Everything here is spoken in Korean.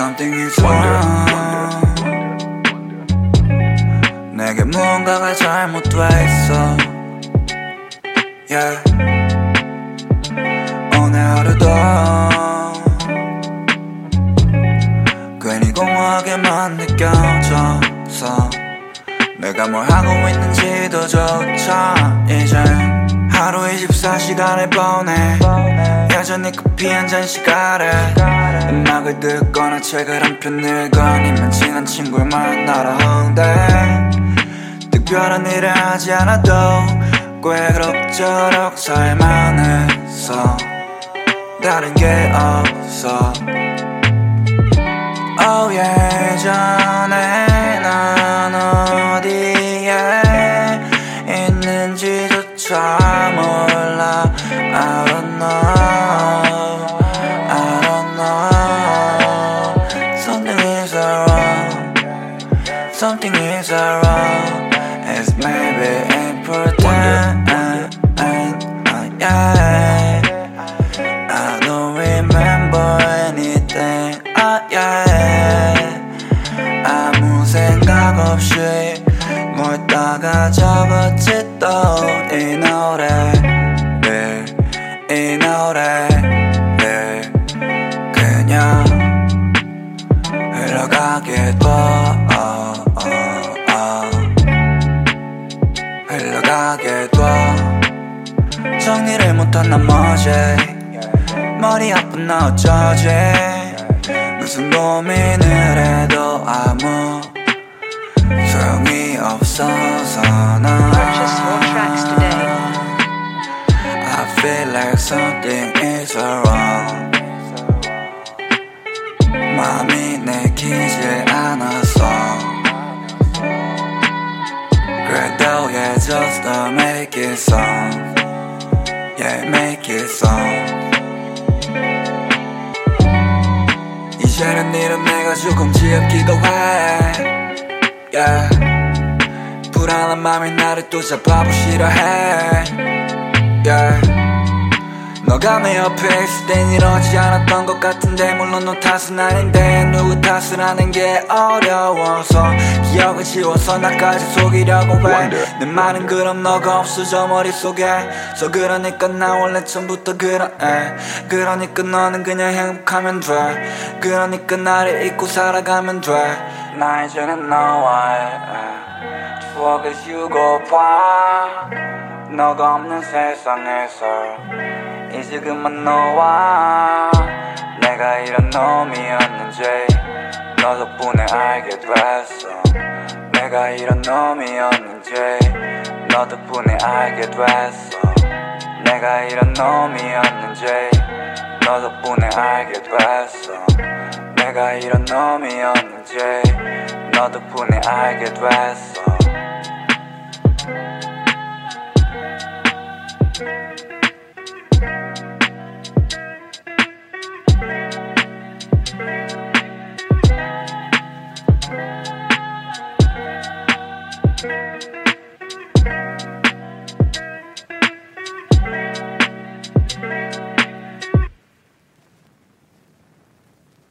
Something is wrong. 내게 무언가가 잘못돼 있어. Yeah. 오늘 하루도 괜히 공허하게만 느껴져서 내가 뭘 하고 있는지도 조차 이젠 하루 24시간을 보내. 여전히 커피 한 잔씩 아래 음악을 듣거나 책을 한편 아니면 친한 친구를 만나러 홍대 특별한 일을 하지 않아도 꽤 그럭저럭 살만 해서. 다른 게 없어. Oh 예 know I don't know Something is wrong Something is wrong It's maybe important yeah. I don't remember anything oh, yeah. 아무 생각 없이 뭘 따가 적었지 또 이 노래를 이 노래를 그냥 흘러가게 둬 어, 어, 어. 흘러가게 둬 정리를 못한 나머지 머리 아픈 나 어쩌지 무슨 고민을 해도 아무 소용이 없어서 나. I feel like something just to make it sound Yeah make it sound 이제는 이런 내가 조금 지겹기도 해 yeah. 불안한 맘이 나를 또 잡아보시려 해 yeah. 너가 내 옆에 있을 땐 이러지 않았던 것 같은데. 물론 너 탓은 아닌데 누구 탓을 하는 게 어려워서. 기억을 지워서 나까지 속이려고 해내 말은 그럼 너가 없어져 머릿속에서 그러니까 나 원래 처음부터 그러해 그러니까 너는 그냥 행복하면 돼. 그러니까 나를 잊고 살아가면 돼나 이제는 너와의 추억을 지우고 봐. 너가 없는 세상에서 이제 그만 너와 내가 이런 놈이었는지 너 덕분에 알게 됐어. 내가 이런 놈이었는지 너 덕분에 알게 됐어. 내가 이런 놈이었는지 너 덕분에 알게 됐어. 내가 이런 놈이었는지 너 덕분에 알게 됐어